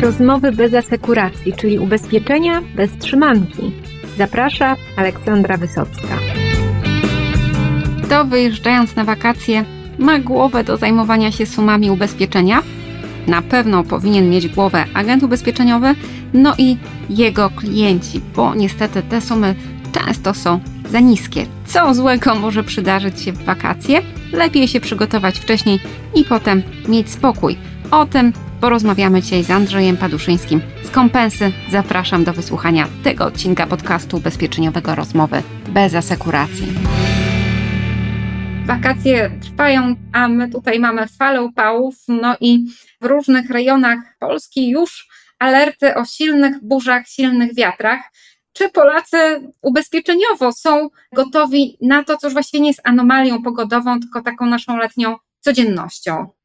Rozmowy bez asekuracji, czyli ubezpieczenia bez trzymanki. Zaprasza Aleksandra Wysocka. Kto wyjeżdżając na wakacje ma głowę do zajmowania się sumami ubezpieczenia? Na pewno powinien mieć głowę agent ubezpieczeniowy, no i jego klienci, bo niestety te sumy często są za niskie. Co złego może przydarzyć się w wakacje? Lepiej się przygotować wcześniej i potem mieć spokój. O tym porozmawiamy dzisiaj z Andrzejem Paduszyńskim z Kompensy. Zapraszam do wysłuchania tego odcinka podcastu ubezpieczeniowego Rozmowy bez asekuracji. Wakacje trwają, a my tutaj mamy falę upałów, no i w różnych rejonach Polski już alerty o silnych burzach, silnych wiatrach. Czy Polacy ubezpieczeniowo są gotowi na to, co już właściwie nie jest anomalią pogodową, tylko taką naszą letnią codziennością?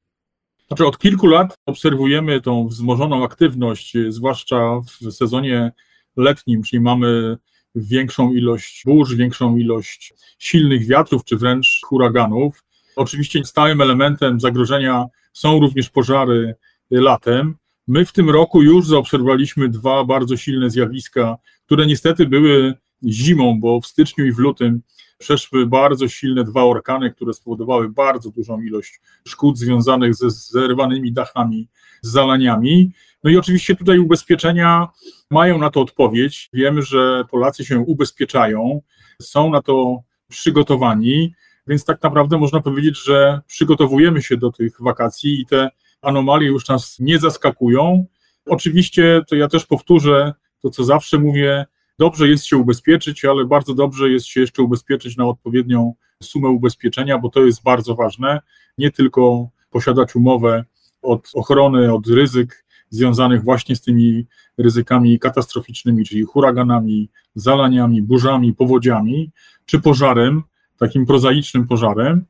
Znaczy od kilku lat obserwujemy tą wzmożoną aktywność, zwłaszcza w sezonie letnim, czyli mamy większą ilość burz, większą ilość silnych wiatrów, czy wręcz huraganów. Oczywiście stałym elementem zagrożenia są również pożary latem. My w tym roku już zaobserwowaliśmy dwa bardzo silne zjawiska, które niestety były zimą, bo w styczniu i w lutym przeszły bardzo silne dwa orkany, które spowodowały bardzo dużą ilość szkód związanych ze zerwanymi dachami, z zalaniami. No i oczywiście tutaj ubezpieczenia mają na to odpowiedź. Wiemy, że Polacy się ubezpieczają, są na to przygotowani, więc tak naprawdę można powiedzieć, że przygotowujemy się do tych wakacji i te anomalie już nas nie zaskakują. Oczywiście, to ja też powtórzę to, co zawsze mówię, dobrze jest się ubezpieczyć, ale bardzo dobrze jest się jeszcze ubezpieczyć na odpowiednią sumę ubezpieczenia, bo to jest bardzo ważne. Nie tylko posiadać umowę od ochrony, od ryzyk związanych właśnie z tymi ryzykami katastroficznymi, czyli huraganami, zalaniami, burzami, powodziami, czy pożarem, takim prozaicznym pożarem,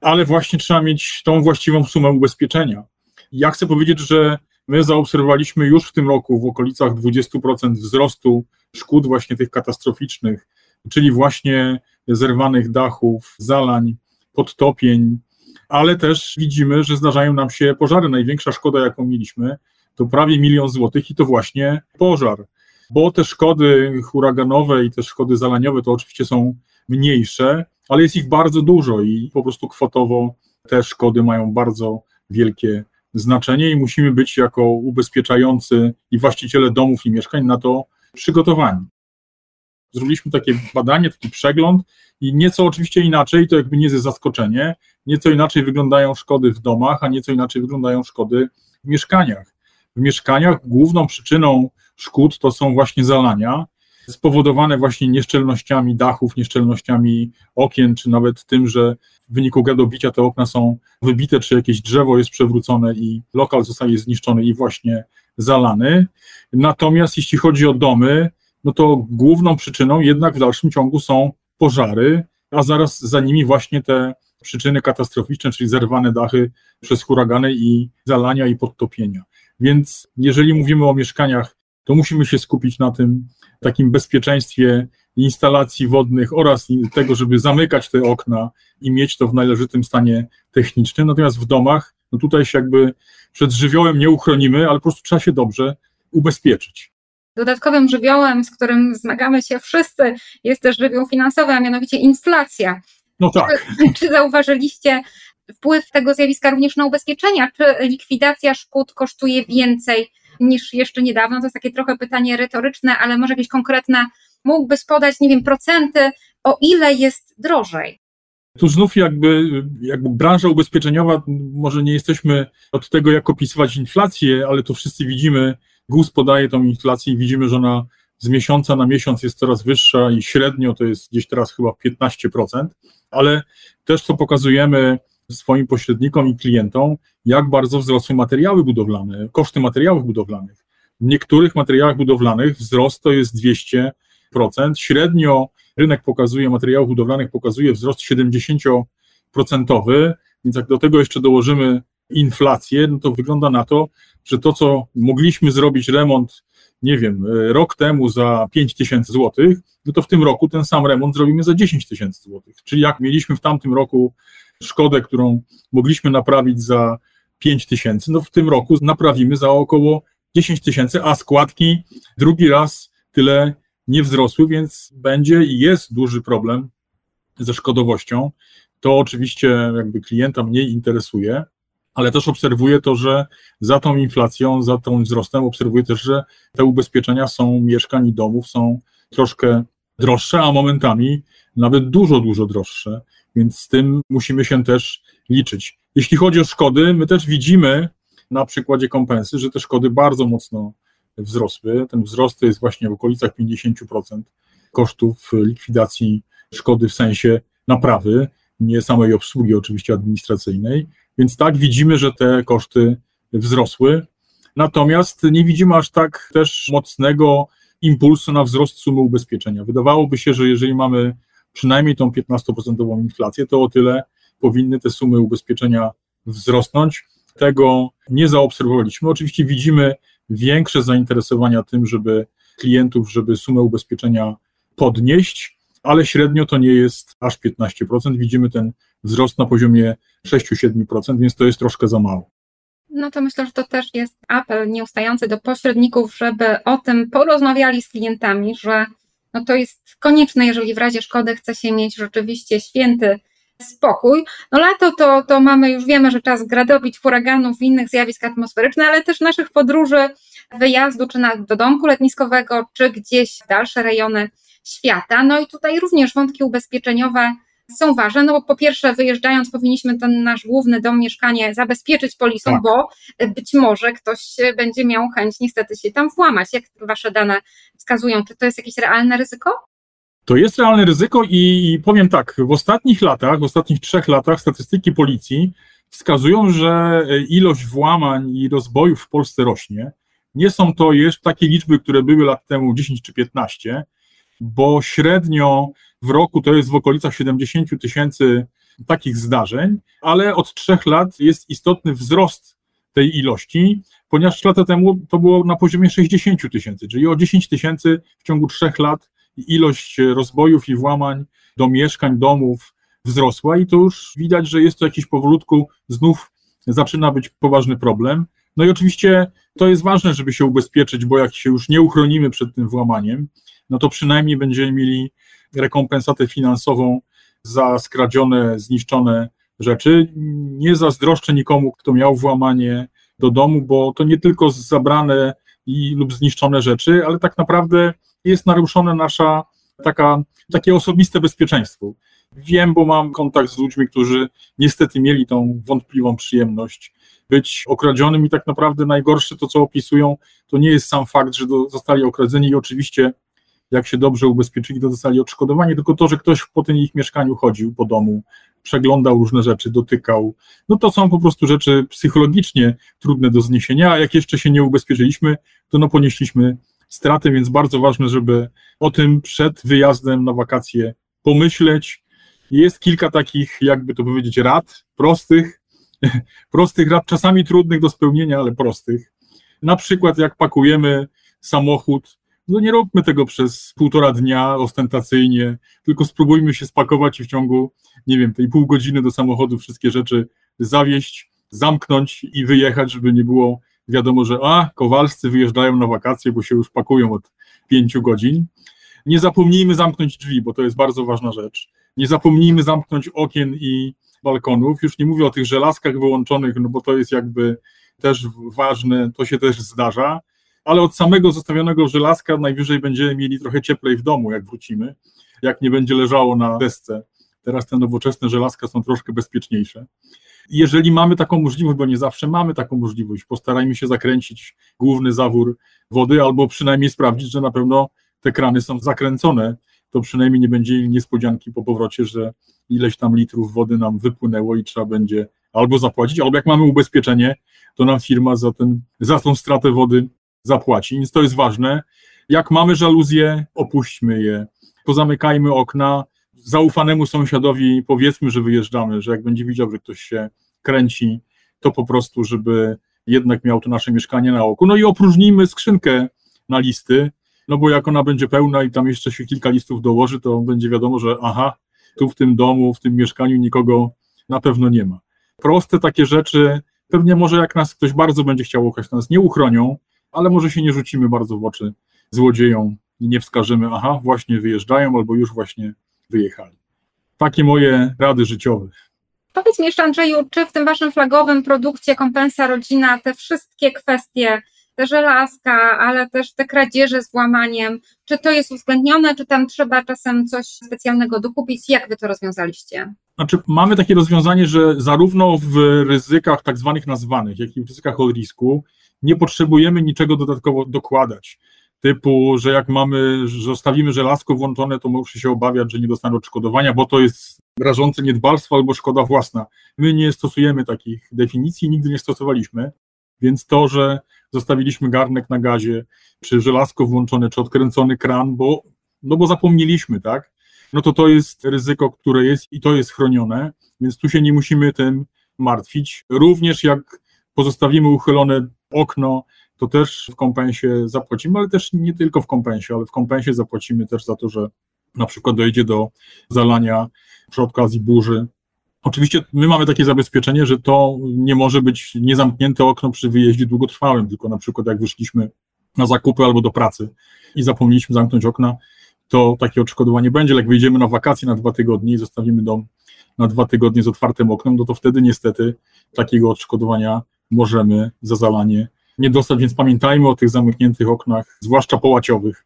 ale właśnie trzeba mieć tą właściwą sumę ubezpieczenia. Ja chcę powiedzieć, że my zaobserwowaliśmy już w tym roku w okolicach 20% wzrostu szkód właśnie tych katastroficznych, czyli właśnie zerwanych dachów, zalań, podtopień, ale też widzimy, że zdarzają nam się pożary. Największa szkoda, jaką mieliśmy, to prawie milion złotych i to właśnie pożar. Bo te szkody huraganowe i te szkody zalaniowe to oczywiście są mniejsze, ale jest ich bardzo dużo i po prostu kwotowo te szkody mają bardzo wielkie znaczenie i musimy być jako ubezpieczający i właściciele domów i mieszkań na to przygotowani. Zrobiliśmy takie badanie, taki przegląd i nieco oczywiście inaczej, to jakby nie jest zaskoczenie, nieco inaczej wyglądają szkody w domach, a nieco inaczej wyglądają szkody w mieszkaniach. W mieszkaniach główną przyczyną szkód to są właśnie zalania, spowodowane właśnie nieszczelnościami dachów, nieszczelnościami okien, czy nawet tym, że w wyniku gadobicia te okna są wybite, czy jakieś drzewo jest przewrócone i lokal zostaje zniszczony i właśnie zalany. Natomiast jeśli chodzi o domy, no to główną przyczyną jednak w dalszym ciągu są pożary, a zaraz za nimi właśnie te przyczyny katastroficzne, czyli zerwane dachy przez huragany i zalania i podtopienia. Więc jeżeli mówimy o mieszkaniach, to musimy się skupić na tym takim bezpieczeństwie instalacji wodnych oraz tego, żeby zamykać te okna i mieć to w należytym stanie technicznym. Natomiast w domach, no tutaj się jakby przed żywiołem nie uchronimy, ale po prostu trzeba się dobrze ubezpieczyć. Dodatkowym żywiołem, z którym zmagamy się wszyscy, jest też żywioł finansowy, a mianowicie inflacja. No tak. Czy, czy zauważyliście wpływ tego zjawiska również na ubezpieczenia? Czy likwidacja szkód kosztuje więcej niż jeszcze niedawno? To jest takie trochę pytanie retoryczne, ale może jakieś konkretne mógłbyś podać, nie wiem, procenty, o ile jest drożej? Tu znów jakby, jakby branża ubezpieczeniowa, może nie jesteśmy od tego, jak opisywać inflację, ale to wszyscy widzimy, GUS podaje tą inflację i widzimy, że ona z miesiąca na miesiąc jest coraz wyższa i średnio to jest gdzieś teraz chyba 15%, ale też co pokazujemy swoim pośrednikom i klientom, jak bardzo wzrosły materiały budowlane, koszty materiałów budowlanych. W niektórych materiałach budowlanych wzrost to jest 200%, średnio rynek pokazuje, materiałów budowlanych pokazuje wzrost 70%, więc jak do tego jeszcze dołożymy inflację, no to wygląda na to, że to, co mogliśmy zrobić remont, nie wiem, rok temu za 5 tysięcy złotych, no to w tym roku ten sam remont zrobimy za 10 tysięcy złotych. Czyli jak mieliśmy w tamtym roku szkodę, którą mogliśmy naprawić za 5 tysięcy, no w tym roku naprawimy za około 10 tysięcy, a składki drugi raz tyle nie wzrosły, więc będzie i jest duży problem ze szkodowością. To oczywiście jakby klienta mniej interesuje, ale też obserwuję to, że za tą inflacją, za tą wzrostem obserwuję też, że te ubezpieczenia są mieszkań i domów są troszkę droższe, a momentami nawet dużo, dużo droższe, więc z tym musimy się też liczyć. Jeśli chodzi o szkody, my też widzimy na przykładzie kompensy, że te szkody bardzo mocno wzrosły. Ten wzrost to jest właśnie w okolicach 50% kosztów likwidacji szkody w sensie naprawy, nie samej obsługi oczywiście administracyjnej. Więc tak widzimy, że te koszty wzrosły. Natomiast nie widzimy aż tak też mocnego impulsu na wzrost sumy ubezpieczenia. Wydawałoby się, że jeżeli mamy przynajmniej tą 15% inflację, to o tyle powinny te sumy ubezpieczenia wzrosnąć. Tego nie zaobserwowaliśmy. Oczywiście widzimy większe zainteresowania tym, żeby klientów, żeby sumę ubezpieczenia podnieść, ale średnio to nie jest aż 15%. Widzimy ten wzrost na poziomie 6-7%, więc to jest troszkę za mało. No to myślę, że to też jest apel nieustający do pośredników, żeby o tym porozmawiali z klientami, że no to jest konieczne, jeżeli w razie szkody chce się mieć rzeczywiście święty spokój. No lato to, to mamy, już wiemy, że czas gradobić, huraganów, innych zjawisk atmosferycznych, ale też naszych podróży, wyjazdu, czy na, do domku letniskowego, czy gdzieś w dalsze rejony świata. No i tutaj również wątki ubezpieczeniowe są ważne, no bo po pierwsze wyjeżdżając powinniśmy ten nasz główny dom, mieszkanie zabezpieczyć polisą, tak. bo być może ktoś będzie miał chęć niestety się tam włamać. Jak wasze dane wskazują, czy to jest jakieś realne ryzyko? To jest realne ryzyko i, i powiem tak, w ostatnich latach, w ostatnich trzech latach statystyki policji wskazują, że ilość włamań i rozbojów w Polsce rośnie. Nie są to jeszcze takie liczby, które były lat temu 10 czy 15, bo średnio w roku to jest w okolicach 70 tysięcy takich zdarzeń, ale od trzech lat jest istotny wzrost tej ilości, ponieważ trzy lata temu to było na poziomie 60 tysięcy, czyli o 10 tysięcy w ciągu trzech lat ilość rozbojów i włamań do mieszkań, domów wzrosła i to już widać, że jest to jakiś powolutku znów zaczyna być poważny problem. No i oczywiście to jest ważne, żeby się ubezpieczyć, bo jak się już nie uchronimy przed tym włamaniem, no to przynajmniej będziemy mieli rekompensatę finansową za skradzione, zniszczone rzeczy. Nie zazdroszczę nikomu, kto miał włamanie do domu, bo to nie tylko zabrane i, lub zniszczone rzeczy, ale tak naprawdę jest naruszone nasza taka, takie osobiste bezpieczeństwo. Wiem, bo mam kontakt z ludźmi, którzy niestety mieli tą wątpliwą przyjemność być okradzionym i tak naprawdę najgorsze to, co opisują, to nie jest sam fakt, że zostali okradzeni i oczywiście jak się dobrze ubezpieczyli, to dostali odszkodowanie, tylko to, że ktoś po tym ich mieszkaniu chodził po domu, przeglądał różne rzeczy, dotykał. No to są po prostu rzeczy psychologicznie trudne do zniesienia, a jak jeszcze się nie ubezpieczyliśmy, to no ponieśliśmy stratę, więc bardzo ważne, żeby o tym przed wyjazdem na wakacje pomyśleć. Jest kilka takich, jakby to powiedzieć, rad prostych, prostych rad, czasami trudnych do spełnienia, ale prostych. Na przykład jak pakujemy samochód, no nie róbmy tego przez półtora dnia ostentacyjnie, tylko spróbujmy się spakować i w ciągu, nie wiem, tej pół godziny do samochodu wszystkie rzeczy zawieść, zamknąć i wyjechać, żeby nie było wiadomo, że a, kowalscy wyjeżdżają na wakacje, bo się już pakują od pięciu godzin. Nie zapomnijmy zamknąć drzwi, bo to jest bardzo ważna rzecz. Nie zapomnijmy zamknąć okien i balkonów. Już nie mówię o tych żelazkach wyłączonych, no bo to jest jakby też ważne, to się też zdarza ale od samego zostawionego żelazka najwyżej będziemy mieli trochę cieplej w domu, jak wrócimy, jak nie będzie leżało na desce. Teraz te nowoczesne żelazka są troszkę bezpieczniejsze. Jeżeli mamy taką możliwość, bo nie zawsze mamy taką możliwość, postarajmy się zakręcić główny zawór wody, albo przynajmniej sprawdzić, że na pewno te krany są zakręcone, to przynajmniej nie będzie niespodzianki po powrocie, że ileś tam litrów wody nam wypłynęło i trzeba będzie albo zapłacić, albo jak mamy ubezpieczenie, to nam firma za, ten, za tą stratę wody zapłaci, więc to jest ważne. Jak mamy żaluzje, opuśćmy je, pozamykajmy okna, zaufanemu sąsiadowi powiedzmy, że wyjeżdżamy, że jak będzie widział, że ktoś się kręci, to po prostu, żeby jednak miał to nasze mieszkanie na oku. No i opróżnijmy skrzynkę na listy, no bo jak ona będzie pełna i tam jeszcze się kilka listów dołoży, to będzie wiadomo, że aha, tu w tym domu, w tym mieszkaniu nikogo na pewno nie ma. Proste takie rzeczy, pewnie może jak nas ktoś bardzo będzie chciał okraść, nas nie uchronią, ale może się nie rzucimy bardzo w oczy złodziejom i nie wskażemy, aha, właśnie wyjeżdżają albo już właśnie wyjechali. Takie moje rady życiowe. Powiedz mi jeszcze, Andrzeju, czy w tym waszym flagowym produkcie Kompensa Rodzina te wszystkie kwestie, te żelazka, ale też te kradzieże z włamaniem, czy to jest uwzględnione, czy tam trzeba czasem coś specjalnego dokupić? Jak wy to rozwiązaliście? Znaczy, mamy takie rozwiązanie, że zarówno w ryzykach tak zwanych nazwanych, jak i w ryzykach od risku nie potrzebujemy niczego dodatkowo dokładać. Typu, że jak mamy, że zostawimy żelazko włączone, to muszę się obawiać, że nie dostanę odszkodowania, bo to jest rażące niedbalstwo albo szkoda własna. My nie stosujemy takich definicji, nigdy nie stosowaliśmy, więc to, że zostawiliśmy garnek na gazie, czy żelazko włączone, czy odkręcony kran, bo, no bo zapomnieliśmy, tak? No to to jest ryzyko, które jest i to jest chronione, więc tu się nie musimy tym martwić. Również jak pozostawimy uchylone okno, to też w kompensie zapłacimy, ale też nie tylko w kompensie, ale w kompensie zapłacimy też za to, że na przykład dojdzie do zalania przy okazji burzy. Oczywiście my mamy takie zabezpieczenie, że to nie może być niezamknięte okno przy wyjeździe długotrwałym, tylko na przykład jak wyszliśmy na zakupy albo do pracy i zapomnieliśmy zamknąć okna, to takie odszkodowanie będzie. Jak wyjdziemy na wakacje na dwa tygodnie i zostawimy dom na dwa tygodnie z otwartym oknem, no to wtedy niestety takiego odszkodowania możemy za zalanie nie dostać, więc pamiętajmy o tych zamkniętych oknach, zwłaszcza połaciowych,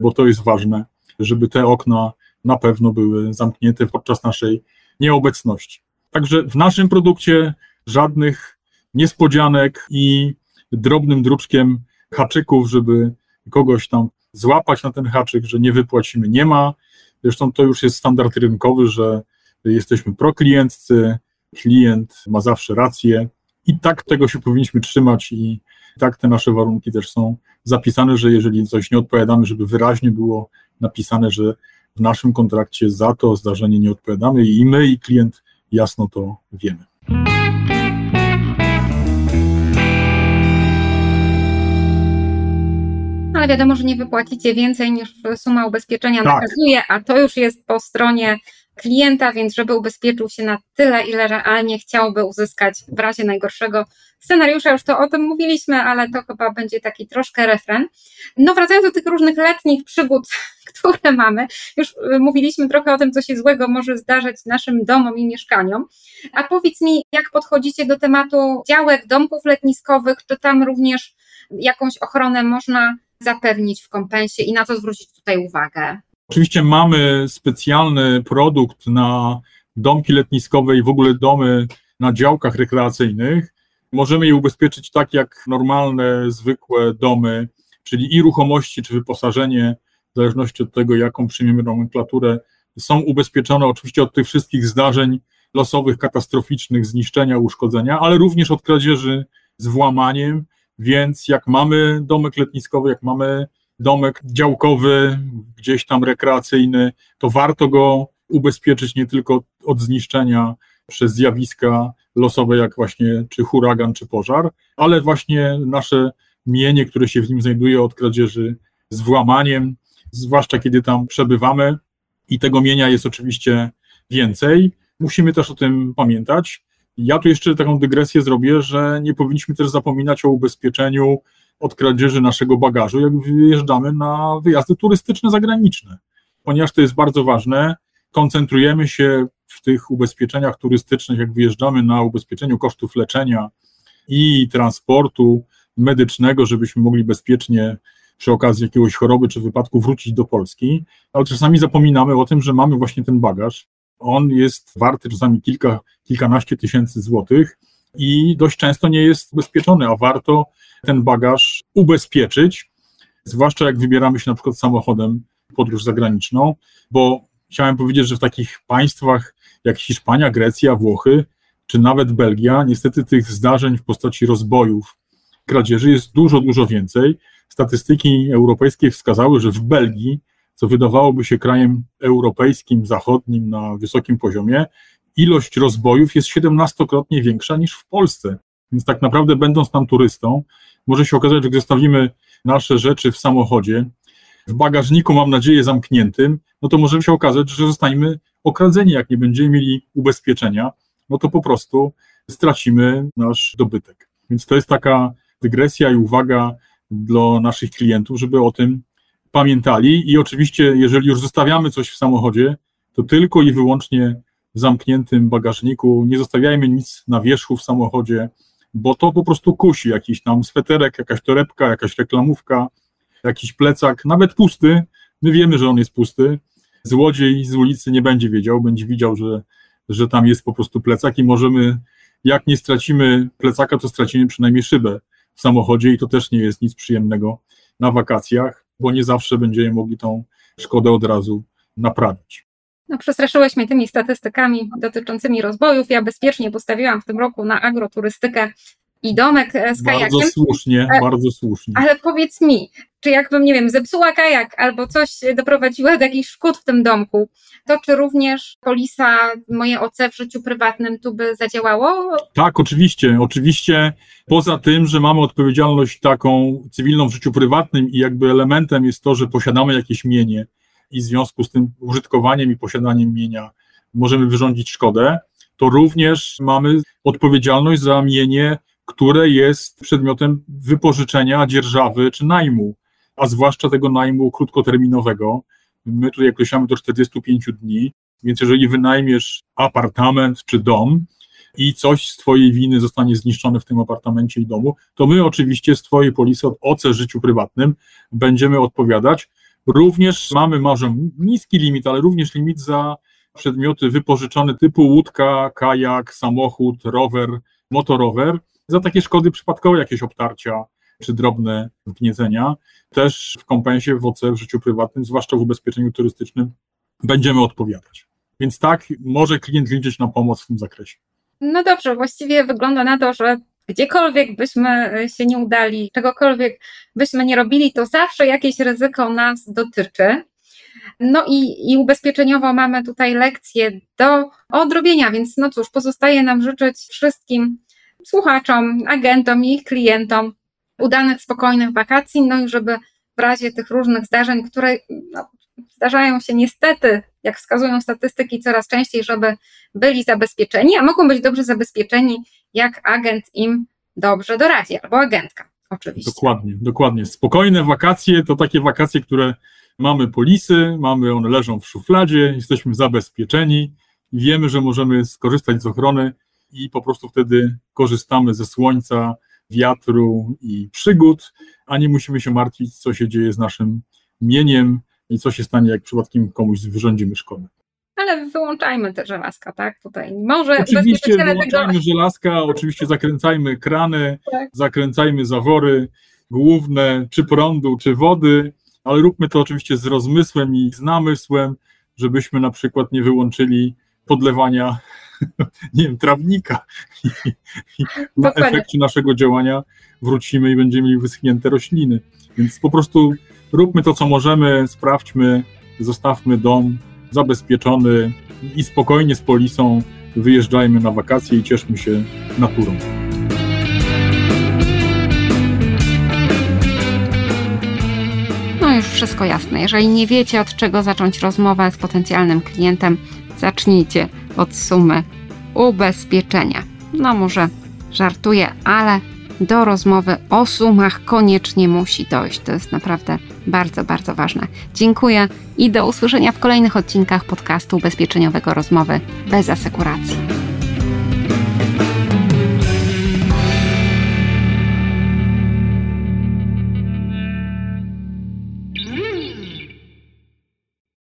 bo to jest ważne, żeby te okna na pewno były zamknięte podczas naszej nieobecności. Także w naszym produkcie żadnych niespodzianek i drobnym druczkiem haczyków, żeby kogoś tam złapać na ten haczyk, że nie wypłacimy, nie ma. Zresztą to już jest standard rynkowy, że jesteśmy proklientcy, klient ma zawsze rację i tak tego się powinniśmy trzymać i tak te nasze warunki też są zapisane, że jeżeli coś nie odpowiadamy, żeby wyraźnie było napisane, że w naszym kontrakcie za to zdarzenie nie odpowiadamy i my i klient jasno to wiemy. ale wiadomo, że nie wypłacicie więcej niż suma ubezpieczenia tak. nakazuje, a to już jest po stronie klienta, więc żeby ubezpieczył się na tyle, ile realnie chciałby uzyskać w razie najgorszego scenariusza, już to o tym mówiliśmy, ale to chyba będzie taki troszkę refren. No wracając do tych różnych letnich przygód, które mamy, już y, mówiliśmy trochę o tym, co się złego może zdarzyć naszym domom i mieszkaniom, a powiedz mi, jak podchodzicie do tematu działek, domków letniskowych, czy tam również jakąś ochronę można zapewnić w kompensie? I na co zwrócić tutaj uwagę? Oczywiście mamy specjalny produkt na domki letniskowe i w ogóle domy na działkach rekreacyjnych. Możemy je ubezpieczyć tak jak normalne, zwykłe domy, czyli i ruchomości, czy wyposażenie, w zależności od tego, jaką przyjmiemy nomenklaturę, są ubezpieczone oczywiście od tych wszystkich zdarzeń losowych, katastroficznych, zniszczenia, uszkodzenia, ale również od kradzieży z włamaniem, więc jak mamy domek letniskowy, jak mamy domek działkowy, gdzieś tam rekreacyjny, to warto go ubezpieczyć nie tylko od zniszczenia przez zjawiska losowe, jak właśnie czy huragan, czy pożar, ale właśnie nasze mienie, które się w nim znajduje od kradzieży z włamaniem, zwłaszcza kiedy tam przebywamy i tego mienia jest oczywiście więcej. Musimy też o tym pamiętać. Ja tu jeszcze taką dygresję zrobię, że nie powinniśmy też zapominać o ubezpieczeniu od kradzieży naszego bagażu, jak wyjeżdżamy na wyjazdy turystyczne zagraniczne, ponieważ to jest bardzo ważne. Koncentrujemy się w tych ubezpieczeniach turystycznych, jak wyjeżdżamy na ubezpieczeniu kosztów leczenia i transportu medycznego, żebyśmy mogli bezpiecznie przy okazji jakiegoś choroby czy wypadku wrócić do Polski, ale czasami zapominamy o tym, że mamy właśnie ten bagaż. On jest warty czasami kilka, kilkanaście tysięcy złotych i dość często nie jest ubezpieczony, a warto ten bagaż ubezpieczyć, zwłaszcza jak wybieramy się na przykład samochodem podróż zagraniczną, bo chciałem powiedzieć, że w takich państwach jak Hiszpania, Grecja, Włochy, czy nawet Belgia, niestety tych zdarzeń w postaci rozbojów, kradzieży jest dużo, dużo więcej. Statystyki europejskie wskazały, że w Belgii, co wydawałoby się krajem europejskim, zachodnim na wysokim poziomie, ilość rozbojów jest 17-krotnie większa niż w Polsce. Więc tak naprawdę, będąc tam turystą, może się okazać, że gdy zostawimy nasze rzeczy w samochodzie, w bagażniku, mam nadzieję, zamkniętym, no to może się okazać, że zostaniemy okradzeni, jak nie będziemy mieli ubezpieczenia, no to po prostu stracimy nasz dobytek. Więc to jest taka dygresja i uwaga, dla naszych klientów, żeby o tym pamiętali. I oczywiście, jeżeli już zostawiamy coś w samochodzie, to tylko i wyłącznie w zamkniętym bagażniku. Nie zostawiajmy nic na wierzchu w samochodzie, bo to po prostu kusi. Jakiś tam sweterek, jakaś torebka, jakaś reklamówka, jakiś plecak, nawet pusty. My wiemy, że on jest pusty. Złodziej z ulicy nie będzie wiedział, będzie widział, że, że tam jest po prostu plecak i możemy, jak nie stracimy plecaka, to stracimy przynajmniej szybę w samochodzie i to też nie jest nic przyjemnego na wakacjach, bo nie zawsze będziemy mogli tą szkodę od razu naprawić. No, przestraszyłeś mnie tymi statystykami dotyczącymi rozbojów. Ja bezpiecznie postawiłam w tym roku na agroturystykę i domek e, z kajakiem. Bardzo słusznie, E, bardzo słusznie. Ale powiedz mi, czy jakbym, nie wiem, zepsuła kajak albo coś doprowadziła do jakichś szkód w tym domku, to czy również polisa, moje OC w życiu prywatnym tu by zadziałało? Tak, oczywiście. Oczywiście poza tym, że mamy odpowiedzialność taką cywilną w życiu prywatnym i jakby elementem jest to, że posiadamy jakieś mienie i w związku z tym użytkowaniem i posiadaniem mienia możemy wyrządzić szkodę, to również mamy odpowiedzialność za mienie, które jest przedmiotem wypożyczenia, dzierżawy czy najmu, a zwłaszcza tego najmu krótkoterminowego. My tutaj określamy do 45 dni, więc jeżeli wynajmiesz apartament czy dom, i coś z Twojej winy zostanie zniszczone w tym apartamencie i domu, to my oczywiście z Twojej polisy od OC życiu prywatnym będziemy odpowiadać. Również mamy może niski limit, ale również limit za przedmioty wypożyczone typu łódka, kajak, samochód, rower, motorower, za takie szkody przypadkowe, jakieś obtarcia czy drobne wgniecenia. Też w kompensie w OC w życiu prywatnym, zwłaszcza w ubezpieczeniu turystycznym, będziemy odpowiadać. Więc tak, może klient liczyć na pomoc w tym zakresie. No dobrze, właściwie wygląda na to, że gdziekolwiek byśmy e, się nie udali, czegokolwiek byśmy nie robili, to zawsze jakieś ryzyko nas dotyczy. No i, i ubezpieczeniowo mamy tutaj lekcje do odrobienia, więc no cóż, pozostaje nam życzyć wszystkim słuchaczom, agentom i ich klientom udanych, spokojnych wakacji, no i żeby w razie tych różnych zdarzeń, które no, zdarzają się niestety, jak wskazują statystyki, coraz częściej, żeby byli zabezpieczeni, a mogą być dobrze zabezpieczeni, jak agent im dobrze doradzi, albo agentka, oczywiście. Dokładnie, dokładnie. Spokojne wakacje to takie wakacje, które mamy polisy, mamy, one leżą w szufladzie, jesteśmy zabezpieczeni, wiemy, że możemy skorzystać z ochrony i po prostu wtedy korzystamy ze słońca, wiatru i przygód, a nie musimy się martwić, co się dzieje z naszym mieniem i co się stanie, jak przypadkiem komuś wyrządzimy szkodę. Ale wyłączajmy te żelazka, tak? Tutaj może Oczywiście wyłączajmy żelazka, oczywiście zakręcajmy krany, Tak. zakręcajmy zawory główne, czy prądu, czy wody, ale róbmy to oczywiście z rozmysłem i z namysłem, żebyśmy na przykład nie wyłączyli podlewania, nie wiem, trawnika. I, i na efekcie naszego działania wrócimy i będziemy mieli wyschnięte rośliny. Więc po prostu róbmy to, co możemy, sprawdźmy, zostawmy dom zabezpieczony i spokojnie z polisą wyjeżdżajmy na wakacje i cieszmy się naturą. No już wszystko jasne. Jeżeli nie wiecie, od czego zacząć rozmowę z potencjalnym klientem, zacznijcie od sumy ubezpieczenia. No może żartuję, ale do rozmowy o sumach koniecznie musi dojść. To jest naprawdę bardzo, bardzo ważne. Dziękuję i do usłyszenia w kolejnych odcinkach podcastu ubezpieczeniowego Rozmowy bez asekuracji.